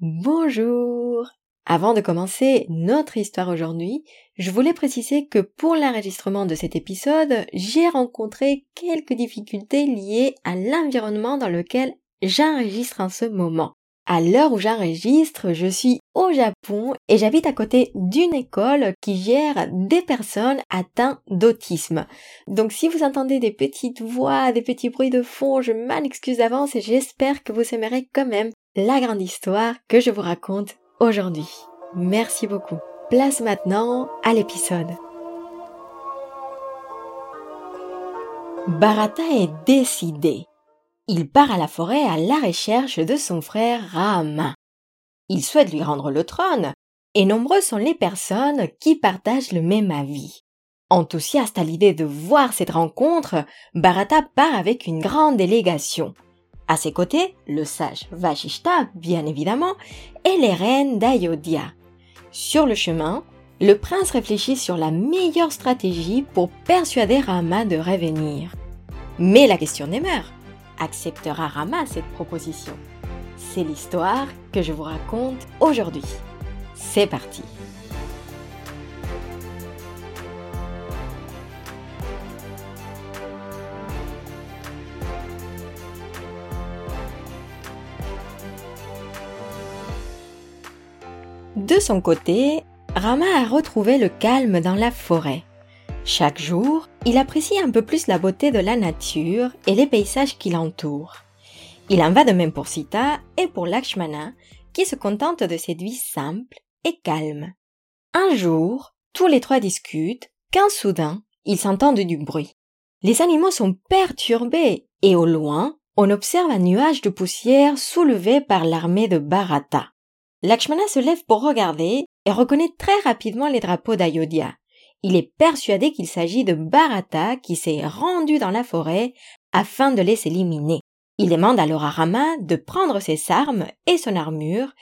Bonjour Avant de commencer notre histoire aujourd'hui, je voulais préciser que pour l'enregistrement de cet épisode, j'ai rencontré quelques difficultés liées à l'environnement dans lequel j'enregistre en ce moment. À l'heure où j'enregistre, je suis au Japon et j'habite à côté d'une école qui gère des personnes atteintes d'autisme. Donc si vous entendez des petites voix, des petits bruits de fond, je m'en excuse d'avance et j'espère que vous aimerez quand même la grande histoire que je vous raconte aujourd'hui. Merci beaucoup. Place maintenant à l'épisode. Barata est décidé. Il part à la forêt à la recherche de son frère Rama. Il souhaite lui rendre le trône, et nombreuses sont les personnes qui partagent le même avis. Enthousiaste à l'idée de voir cette rencontre, Bharata part avec une grande délégation. À ses côtés, le sage Vashishta, bien évidemment, et les reines d'Ayodhya. Sur le chemin, le prince réfléchit sur la meilleure stratégie pour persuader Rama de revenir. Mais la question demeure. Acceptera Rama cette proposition? C'est l'histoire que je vous raconte aujourd'hui. C'est parti De son côté, Rama a retrouvé le calme dans la forêt. Chaque jour, il apprécie un peu plus la beauté de la nature et les paysages qui l'entourent. Il en va de même pour Sita et pour Lakshmana, qui se contentent de cette vie simple et calme. Un jour, tous les trois discutent, quand soudain, ils s'entendent du bruit. Les animaux sont perturbés et au loin, on observe un nuage de poussière soulevé par l'armée de Bharata. Lakshmana se lève pour regarder et reconnaît très rapidement les drapeaux d'Ayodhya. Il est persuadé qu'il s'agit de Bharata qui s'est rendu dans la forêt afin de les éliminer. Il demande alors à Rama de prendre ses armes et son armure,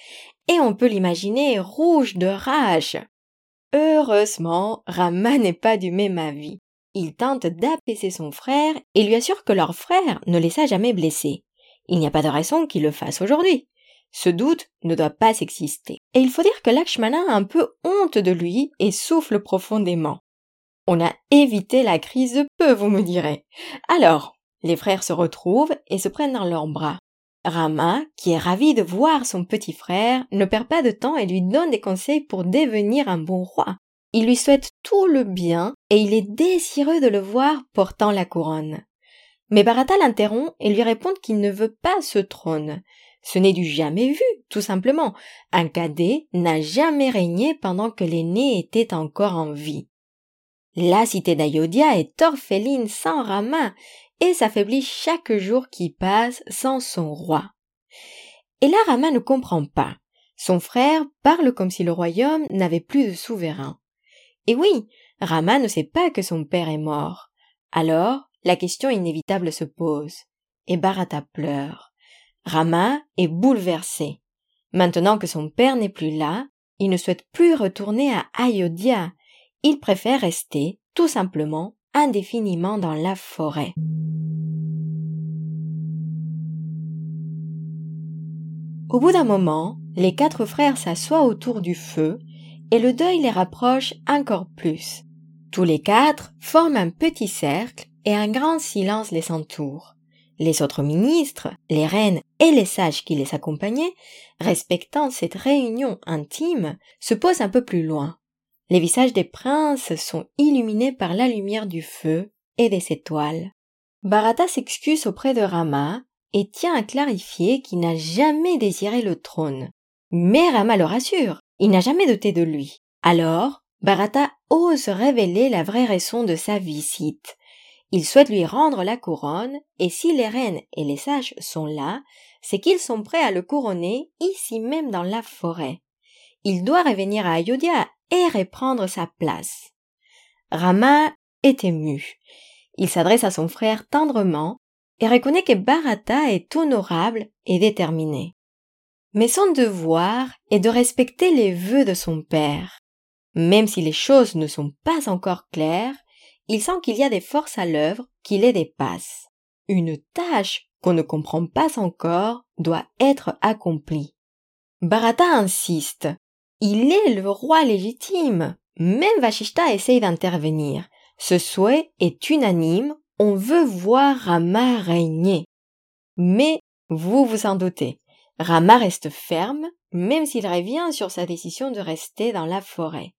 et on peut l'imaginer rouge de rage. Heureusement, Rama n'est pas du même avis. Il tente d'apaiser son frère et lui assure que leur frère ne les a jamais blessés. Il n'y a pas de raison qu'il le fasse aujourd'hui. Ce doute ne doit pas exister. Et il faut dire que Lakshmana a un peu honte de lui et souffle profondément. On a évité la crise de peu, vous me direz. Alors, les frères se retrouvent et se prennent dans leurs bras. Rama, qui est ravi de voir son petit frère, ne perd pas de temps et lui donne des conseils pour devenir un bon roi. Il lui souhaite tout le bien et il est désireux de le voir portant la couronne. Mais Bharata l'interrompt et lui répond qu'il ne veut pas ce trône. Ce n'est du jamais vu, tout simplement. Un cadet n'a jamais régné pendant que l'aîné était encore en vie. La cité d'Ayodhya est orpheline sans Rama et s'affaiblit chaque jour qui passe sans son roi. Et là Rama ne comprend pas. Son frère parle comme si le royaume n'avait plus de souverain. Et oui, Rama ne sait pas que son père est mort. Alors, la question inévitable se pose. Et Bharata pleure. Rama est bouleversé. Maintenant que son père n'est plus là, il ne souhaite plus retourner à Ayodhya. Il préfère rester, tout simplement, indéfiniment dans la forêt. Au bout d'un moment, les quatre frères s'assoient autour du feu et le deuil les rapproche encore plus. Tous les quatre forment un petit cercle et un grand silence les entoure. Les autres ministres, les reines et les sages qui les accompagnaient, respectant cette réunion intime, se posent un peu plus loin. Les visages des princes sont illuminés par la lumière du feu et des étoiles. Bharata s'excuse auprès de Rama et tient à clarifier qu'il n'a jamais désiré le trône. Mais Rama le rassure, il n'a jamais douté de lui. Alors, Bharata ose révéler la vraie raison de sa visite. Il souhaite lui rendre la couronne, et si les reines et les sages sont là, c'est qu'ils sont prêts à le couronner ici même dans la forêt. Il doit revenir à Ayodhya et reprendre sa place. Rama est ému. Il s'adresse à son frère tendrement et reconnaît que Bharata est honorable et déterminé. Mais son devoir est de respecter les vœux de son père. Même si les choses ne sont pas encore claires, il sent qu'il y a des forces à l'œuvre qui les dépassent. Une tâche qu'on ne comprend pas encore doit être accomplie. Bharata insiste. Il est le roi légitime. Même Vashishta essaye d'intervenir. Ce souhait est unanime. On veut voir Rama régner. Mais vous vous en doutez. Rama reste ferme, même s'il revient sur sa décision de rester dans la forêt.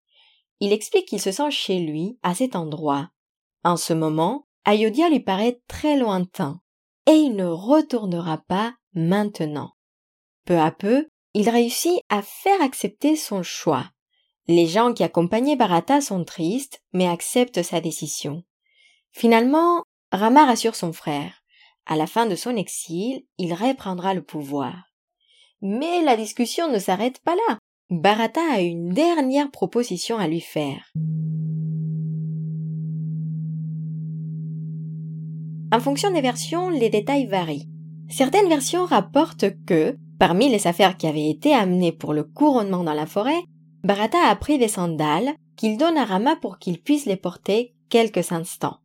Il explique qu'il se sent chez lui, à cet endroit. En ce moment, Ayodhya lui paraît très lointain, et il ne retournera pas maintenant. Peu à peu, il réussit à faire accepter son choix. Les gens qui accompagnaient Bharata sont tristes, mais acceptent sa décision. Finalement, Rama rassure son frère. À la fin de son exil, il reprendra le pouvoir. Mais la discussion ne s'arrête pas là. Bharata a une dernière proposition à lui faire. En fonction des versions, les détails varient. Certaines versions rapportent que, parmi les affaires qui avaient été amenées pour le couronnement dans la forêt, Bharata a pris des sandales qu'il donne à Rama pour qu'il puisse les porter quelques instants.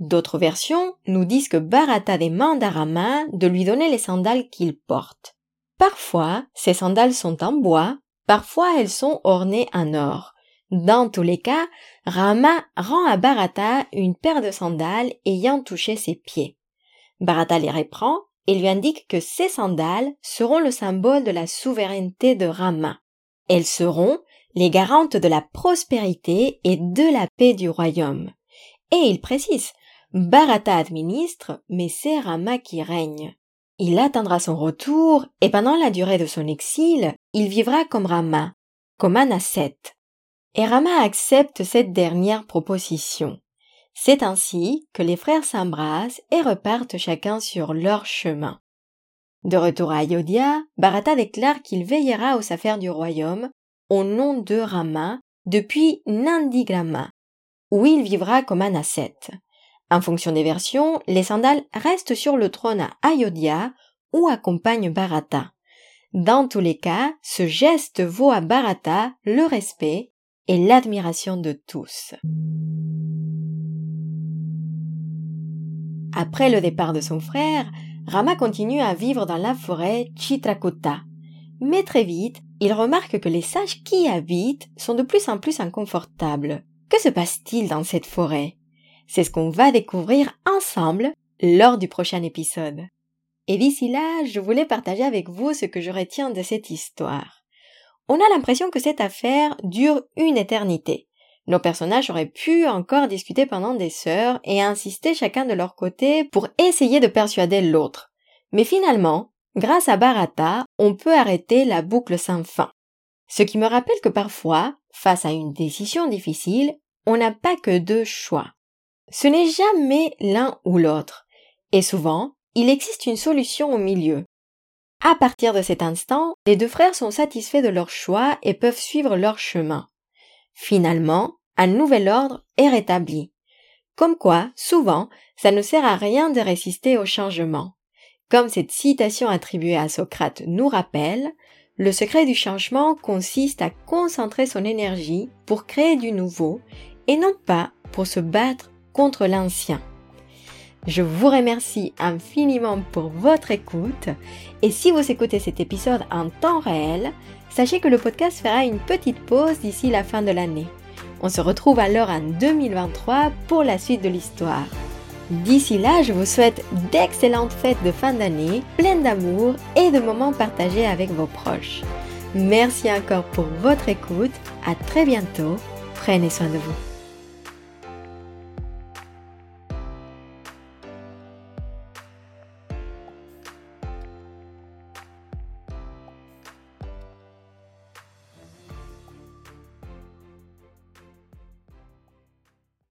D'autres versions nous disent que Bharata demande à Rama de lui donner les sandales qu'il porte. Parfois, ces sandales sont en bois, parfois elles sont ornées en or. Dans tous les cas, Rama rend à Bharata une paire de sandales ayant touché ses pieds. Bharata les reprend et lui indique que ces sandales seront le symbole de la souveraineté de Rama. Elles seront les garantes de la prospérité et de la paix du royaume. Et il précise, Bharata administre, mais c'est Rama qui règne. Il atteindra son retour et pendant la durée de son exil, il vivra comme Rama, comme un ascète. Et Rama accepte cette dernière proposition. C'est ainsi que les frères s'embrassent et repartent chacun sur leur chemin. De retour à Ayodhya, Bharata déclare qu'il veillera aux affaires du royaume au nom de Rama depuis Nandigrama, où il vivra comme un ascète. En fonction des versions, les sandales restent sur le trône à Ayodhya ou accompagnent Bharata. Dans tous les cas, ce geste vaut à Bharata le respect et l'admiration de tous. Après le départ de son frère, Rama continue à vivre dans la forêt Chitrakuta. Mais très vite, il remarque que les sages qui y habitent sont de plus en plus inconfortables. Que se passe-t-il dans cette forêt? C'est ce qu'on va découvrir ensemble lors du prochain épisode. Et d'ici là, je voulais partager avec vous ce que je retiens de cette histoire. On a l'impression que cette affaire dure une éternité. Nos personnages auraient pu encore discuter pendant des heures et insister chacun de leur côté pour essayer de persuader l'autre. Mais finalement, grâce à Barata, on peut arrêter la boucle sans fin. Ce qui me rappelle que parfois, face à une décision difficile, on n'a pas que deux choix. Ce n'est jamais l'un ou l'autre, et souvent, il existe une solution au milieu. À partir de cet instant, les deux frères sont satisfaits de leur choix et peuvent suivre leur chemin. Finalement, un nouvel ordre est rétabli. Comme quoi, souvent, ça ne sert à rien de résister au changement. Comme cette citation attribuée à Socrate nous rappelle, le secret du changement consiste à concentrer son énergie pour créer du nouveau et non pas pour se battre contre l'ancien. Je vous remercie infiniment pour votre écoute et si vous écoutez cet épisode en temps réel, sachez que le podcast fera une petite pause d'ici la fin de l'année. On se retrouve alors en 2023 pour la suite de l'histoire. D'ici là, je vous souhaite d'excellentes fêtes de fin d'année, pleines d'amour et de moments partagés avec vos proches. Merci encore pour votre écoute, à très bientôt, prenez soin de vous.